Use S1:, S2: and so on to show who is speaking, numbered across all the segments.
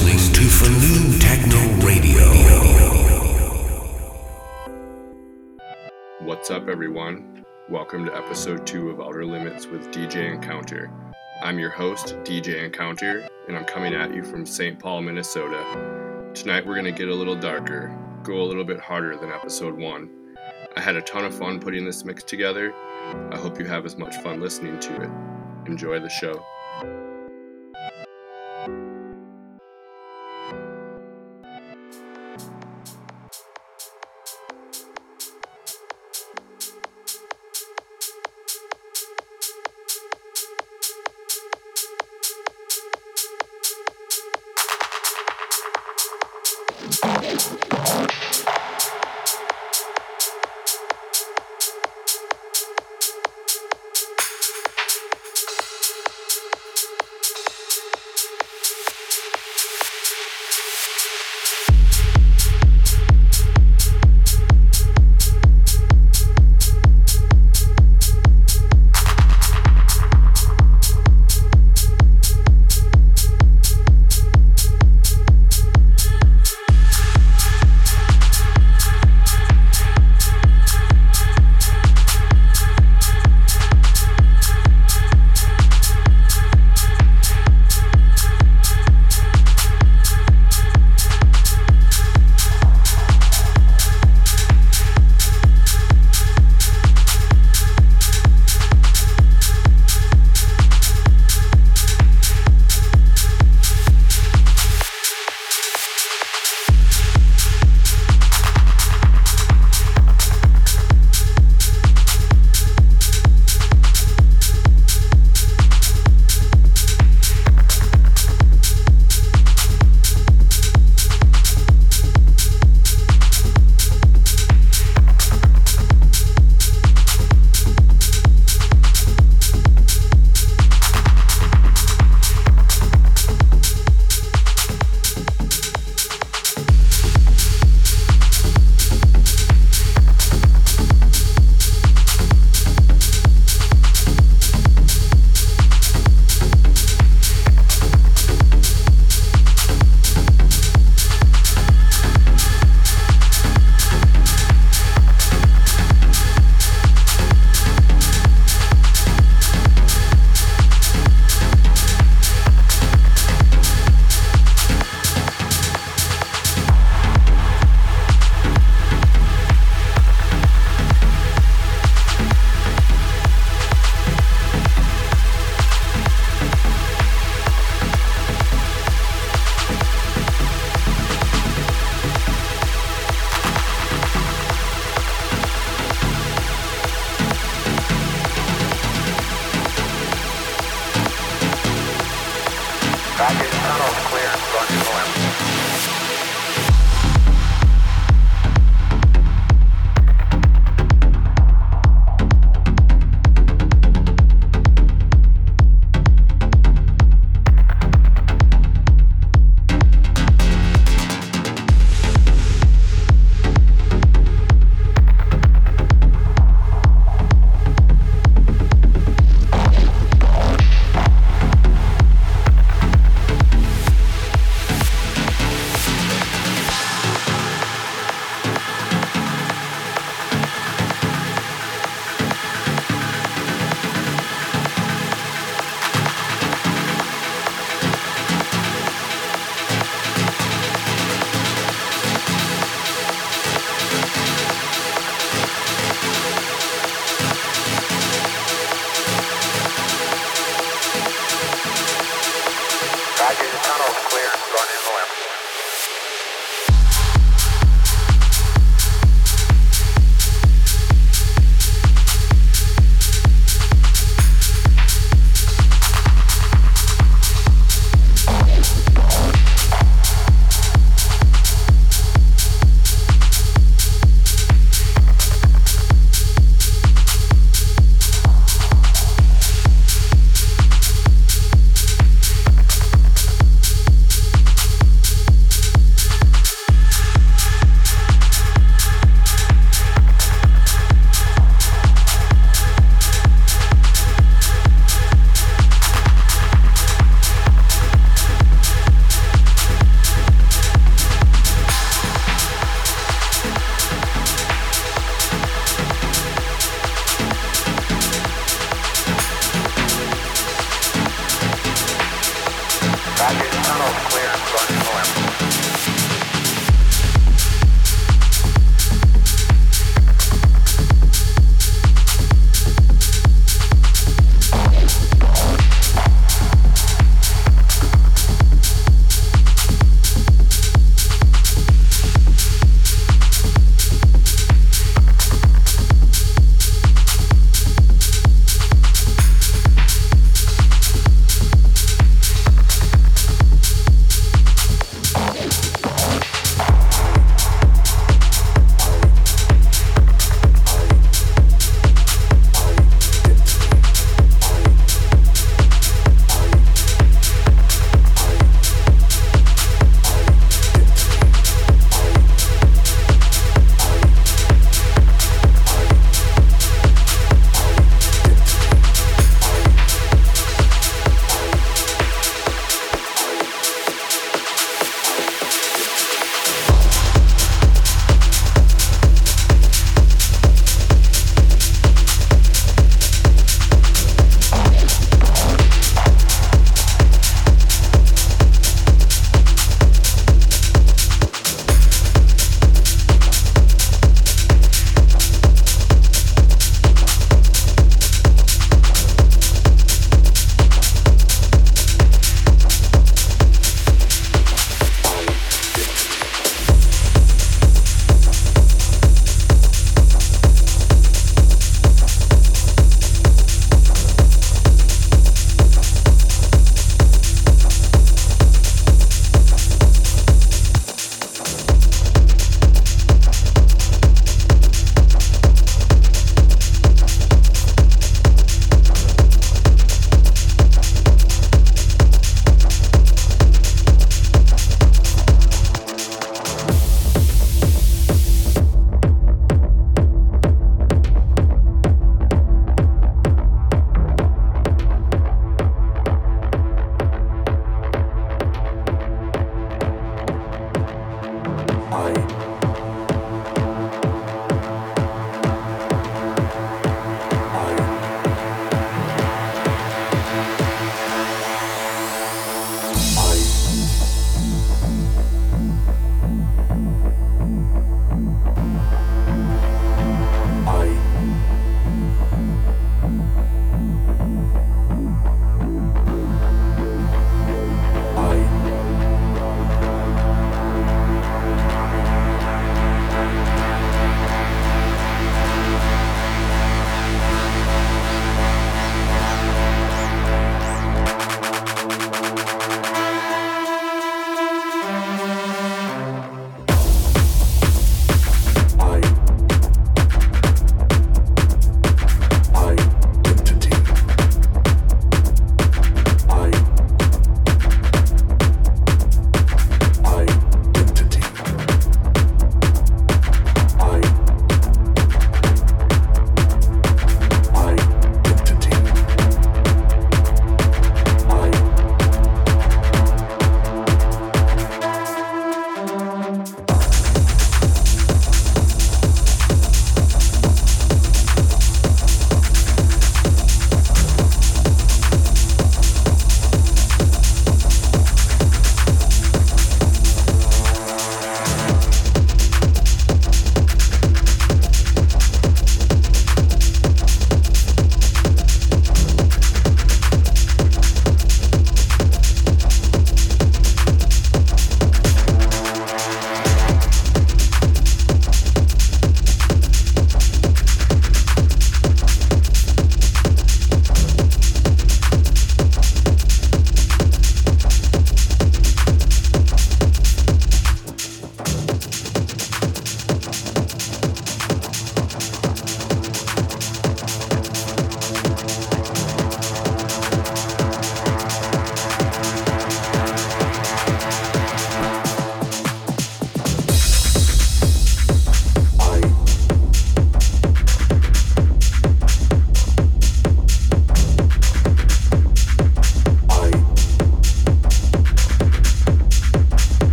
S1: listening to Fnoob Techno Radio.
S2: What's up, everyone? Welcome to episode two of Outer Limits with DJ Encounter. I'm your host, DJ Encounter, and I'm coming at you from St. Paul, Minnesota. Tonight, we're going to get a little darker, go a little bit harder than episode one. I had a ton of fun putting this mix together. I hope you have as much fun listening to it. Enjoy the show.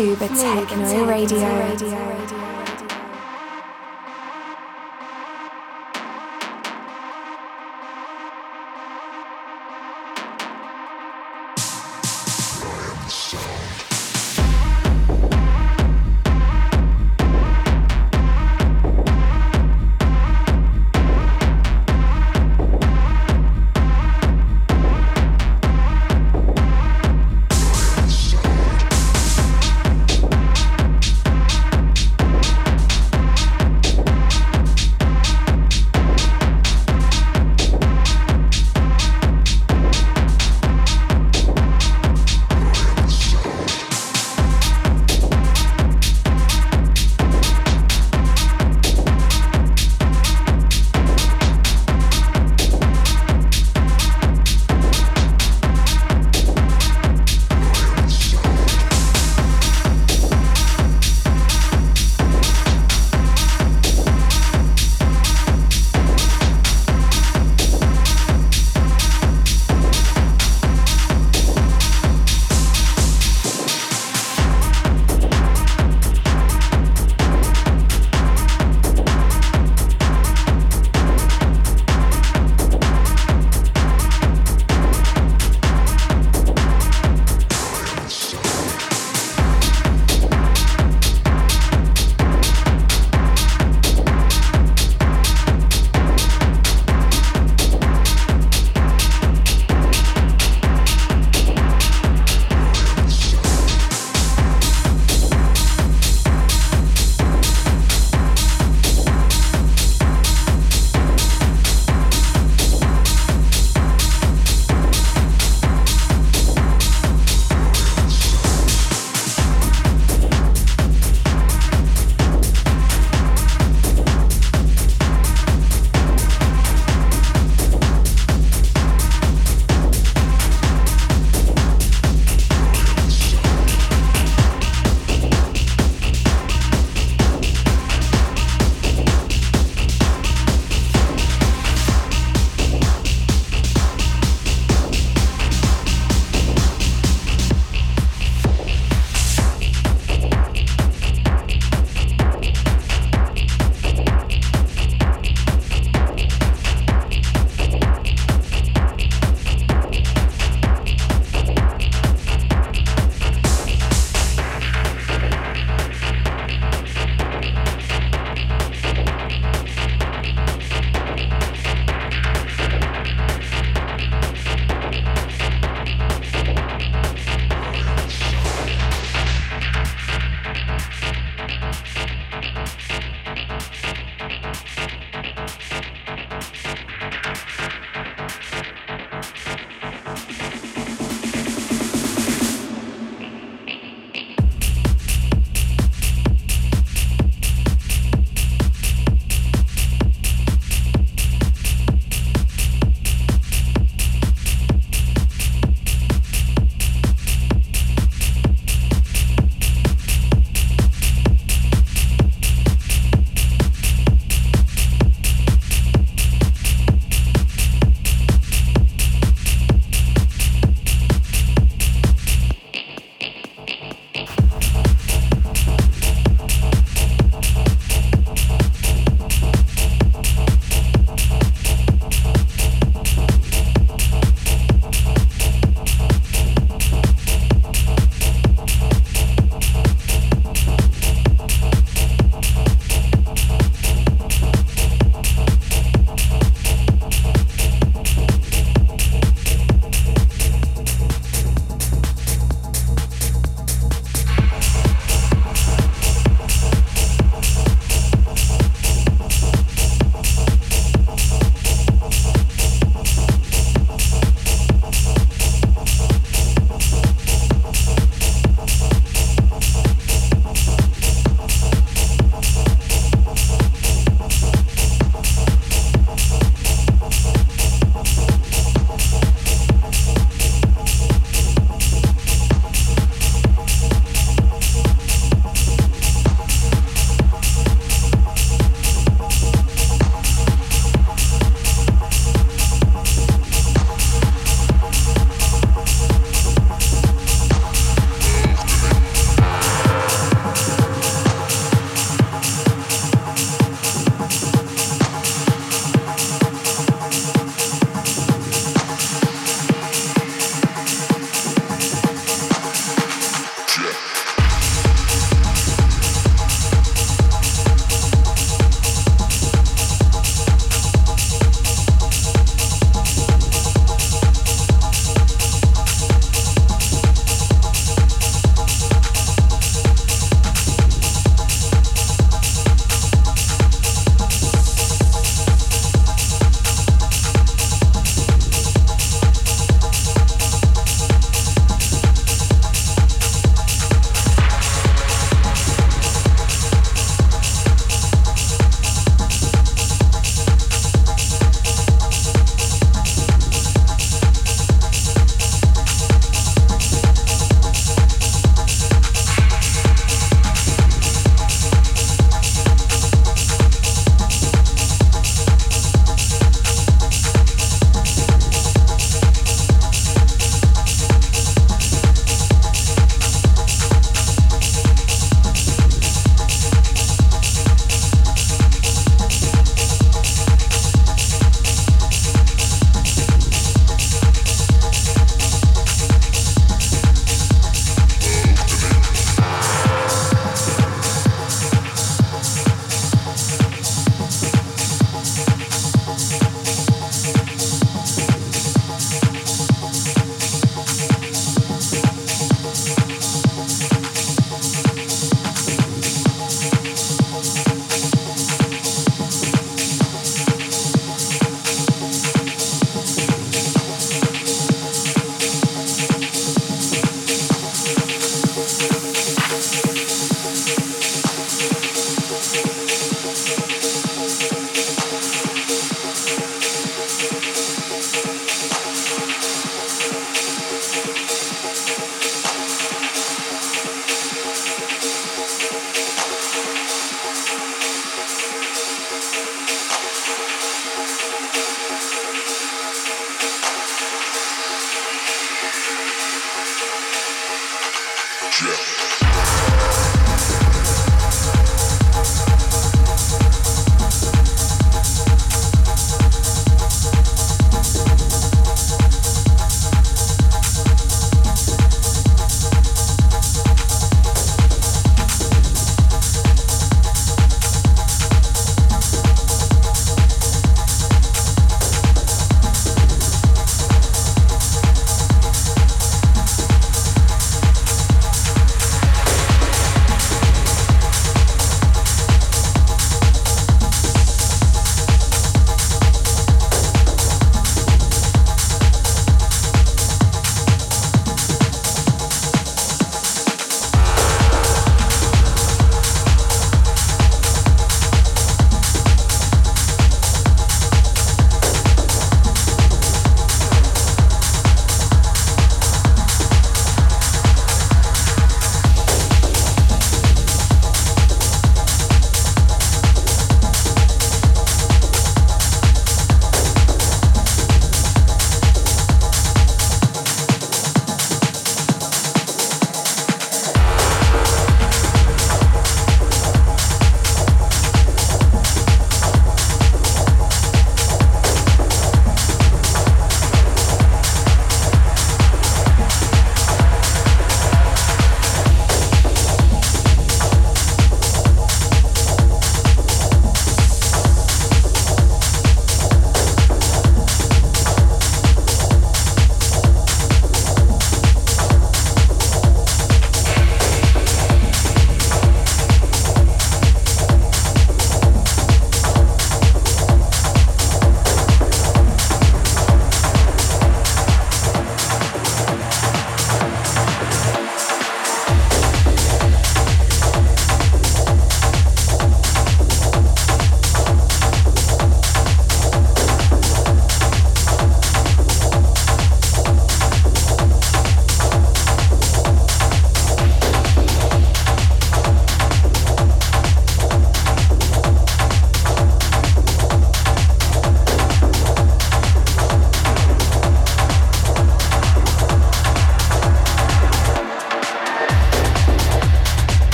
S3: Fnoob Techno Radio.